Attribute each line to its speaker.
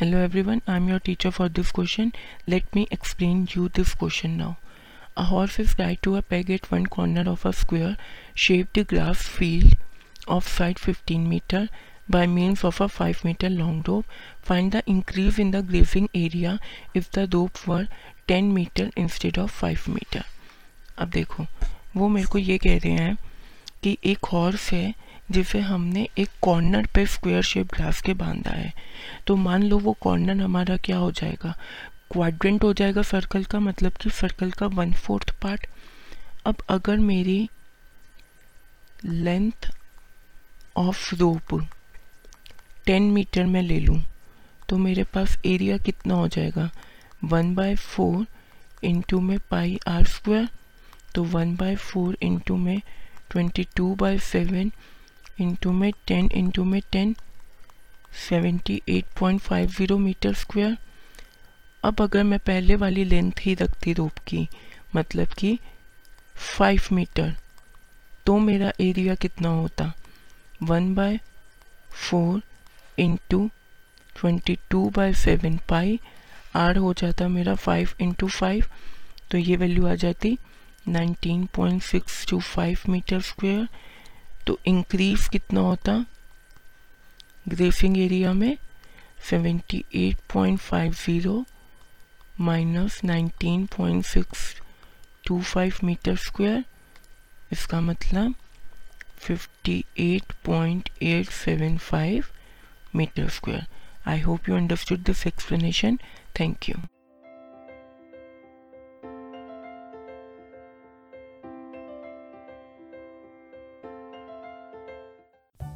Speaker 1: Hello everyone I am your teacher for this question let me explain you this question now a horse is right to a peg at one corner of a square shape the grass field of side fifteen metre by means of a five metre long rope find the increase in the grazing area if the rope were ten metre instead of five metre अब देखो, वो मेरे को ये कह रहे हैं कि एक हॉर्स है जिसे हमने एक कॉर्नर पे स्क्वायर शेप ग्लास के बांधा है। तो मान लो वो कॉर्नर हमारा क्या हो जाएगा? क्वाड्रेंट हो जाएगा सर्कल का मतलब कि सर्कल का वन फोर्थ पार्ट अब अगर मेरी length of rope ten metre में ले लूँ तो मेरे पास एरिया कितना हो जाएगा? वन बाय फोर इंटू में पाई आर स्क्वायर तो वन बाय फोर इंटू में twenty two by seven into में टेन इंटू में ten seventy eight point five zero metre square अब अगर मैं पहले वाली लेंथ ही रखती रोप की मतलब कि फाइव मीटर तो मेरा एरिया कितना होता? One by four into twenty two by seven pi r हो जाता मेरा फाइव इंटू फाइव तो ये वैल्यू आ जाती nineteen point six two five metre square तो इंक्रीज कितना होता? ग्रेफिंग एरिया में seventy eight point five zero minus nineteen point six two five metre square इसका मतलब fifty eight point eight seven five metre square I hope you understood this explanation thank you